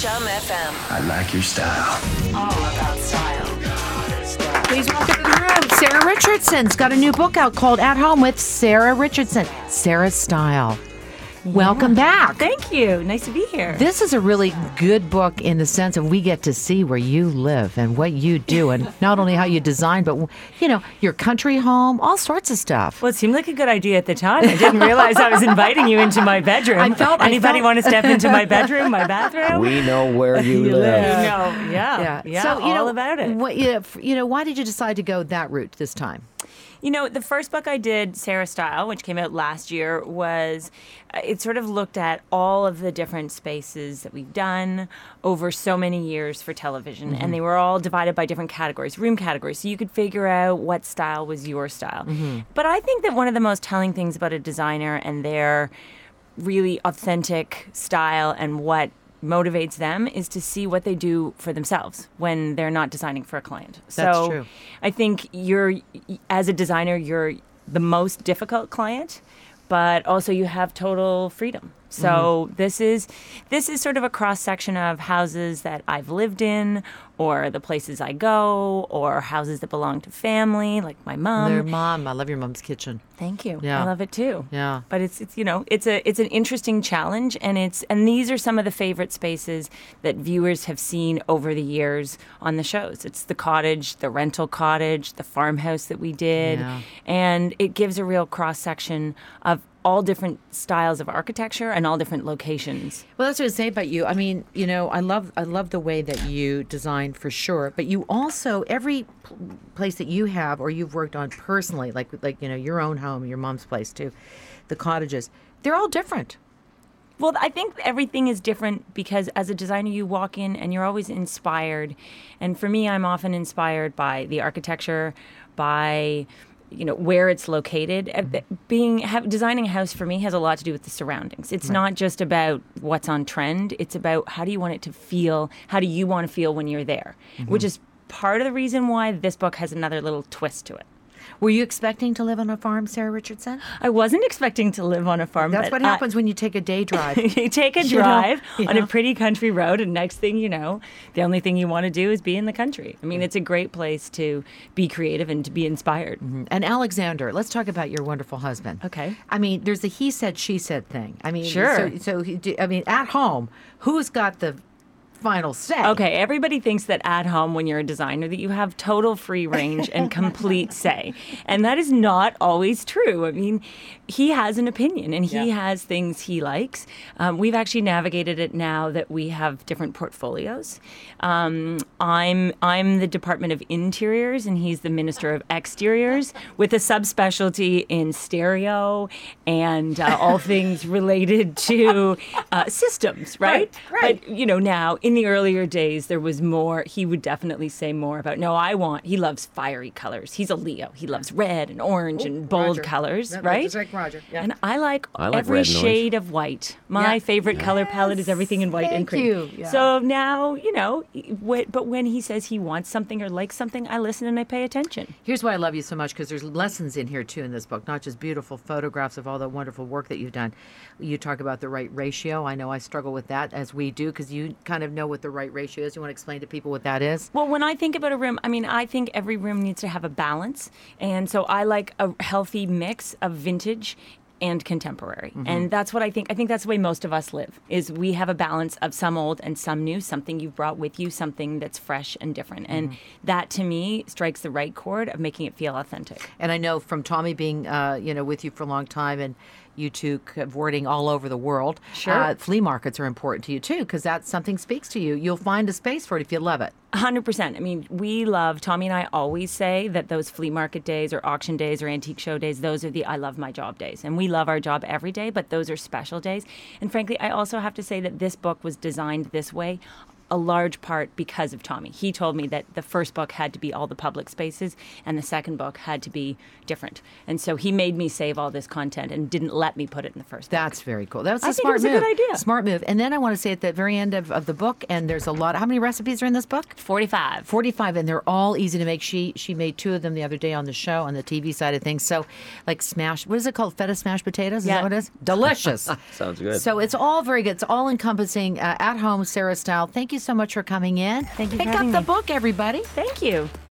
Chum FM. I like your style. All about style. Please welcome to the room. Sarah Richardson's got a new book out called At Home with Sarah Richardson. Sarah's Style. Welcome back. Thank you. Nice to be here. This is a really good book in the sense of we get to see where you live and what you do, and not only how you design, but you know your country home, all sorts of stuff. well, it seemed like a good idea at the time. I didn't realize I was inviting you into my bedroom. I felt- I Anybody felt- want to step into my bedroom, my bathroom? We know where you You live. know, yeah, yeah, So you all know about it. What, you, know, f- you know, why did you decide to go that route this time? You know, the first book I did, Sarah Style, which came out last year, was uh, it sort of looked at all of the different spaces that we've done over so many years for television, and they were all divided by different categories, room categories, so you could figure out what style was your style. But I think that one of the most telling things about a designer and their really authentic style and what motivates them is to see what they do for themselves when they're not designing for a client. That's so true. I think you're as a designer you're the most difficult client, but also you have total freedom. So mm-hmm. this is this is sort of a cross section of houses that I've lived in or the places I go or houses that belong to family like my mom. Their mom, I love your mom's kitchen. Thank you. Yeah. I love it too. Yeah. But it's it's you know, it's a it's an interesting challenge and it's and these are some of the favorite spaces that viewers have seen over the years on the shows. It's the cottage, the rental cottage, the farmhouse that we did. Yeah. And it gives a real cross section of all different styles of architecture and all different locations. Well, that's what I was saying about you. I mean, you know, I love I love the way that you design for sure, but you also every place that you have or you've worked on personally, like like you know your own home, your mom's place too, the cottages, they're all different. Well, I think everything is different because as a designer, you walk in and you're always inspired. And for me, I'm often inspired by the architecture, by you know where it's located. Mm-hmm. Th- Being have, designing a house for me has a lot to do with the surroundings. It's not just about what's on trend. It's about how do you want it to feel. How do you want to feel when you're there, mm-hmm. which is part of the reason why this book has another little twist to it. Were you expecting to live on a farm, Sarah Richardson? I wasn't expecting to live on a farm. That's what I- happens when you take a day drive. you take a You know, drive on a pretty country road, and next thing you know, the only thing you want to do is be in the country. I mean, mm. it's a great place to be creative and to be inspired. Mm-hmm. And Alexander, let's talk about your wonderful husband. Okay. I mean, there's a he said, she said thing. I mean, Sure. So, so he, I mean, at home, who's got the final say? Okay, everybody thinks that at home, when you're a designer, that you have total free range and complete say. And that is not always true. I mean, he has an opinion and he Yeah. has things he likes. Um, we've actually navigated it now that we have different portfolios. Um, I'm, I'm the Department of Interiors and he's the Minister of Exteriors with a subspecialty in stereo and uh, all things related to uh, systems, right? Right, right. But you know, now in the earlier days, there was more. He would definitely say more about. No, I want. He loves fiery colors. He's a Leo. He loves red and orange and bold Roger. colors, That- right? that's like Roger, yeah. And I like, I like every red and orange. shade of white. My Yeah. favorite color palette is everything in white and Thank cream. you. Yeah. So now, you know, wh- but when he says he wants something or likes something, I listen and I pay attention. Here's why I love you so much because there's lessons in here too in this book, not just beautiful photographs of all the wonderful work that you've done. You talk about the right ratio. I know I struggle with that as we do because you kind of know what the right ratio is. You want to explain to people what that is? Well, when I think about a room, I mean, I think every room needs to have a balance. And so I like a healthy mix of vintage and contemporary. And that's what I think. I think that's the way most of us live. Is we have a balance of some old and some new, something you've brought with you, something that's fresh and different. And that to me strikes the right chord of making it feel authentic. And I know from Tommy being, uh, you know, with you for a long time and you two cavorting all over the world. Sure. Uh, flea markets are important to you too because that's something speaks to you. You'll find a space for it if you love it. 100%. I mean, we love, Tommy and I always say that those flea market days or auction days or antique show days, those are the I love my job days. And we love our job every day, but those are special days. And frankly, I also have to say that this book was designed this way a large part because of Tommy. He told me that the first book had to be all the public spaces and the second book had to be different. And so he made me save all this content and didn't let me put it in the first book. That's very cool. That's a I think it smart was a move. good idea. Smart move. And then I want to say at the very end of, of the book, and there's a lot. How many recipes are in this book? 45. 45 and they're all easy to make she she made two of them the other day on the show on the tv side of things so like smash what is it called feta smashed potatoes is Yeah. that what it is delicious Sounds good. so it's all very good it's all encompassing uh, at home sarah style thank you so much for coming in. Thank you pick up the book everybody. Thank you.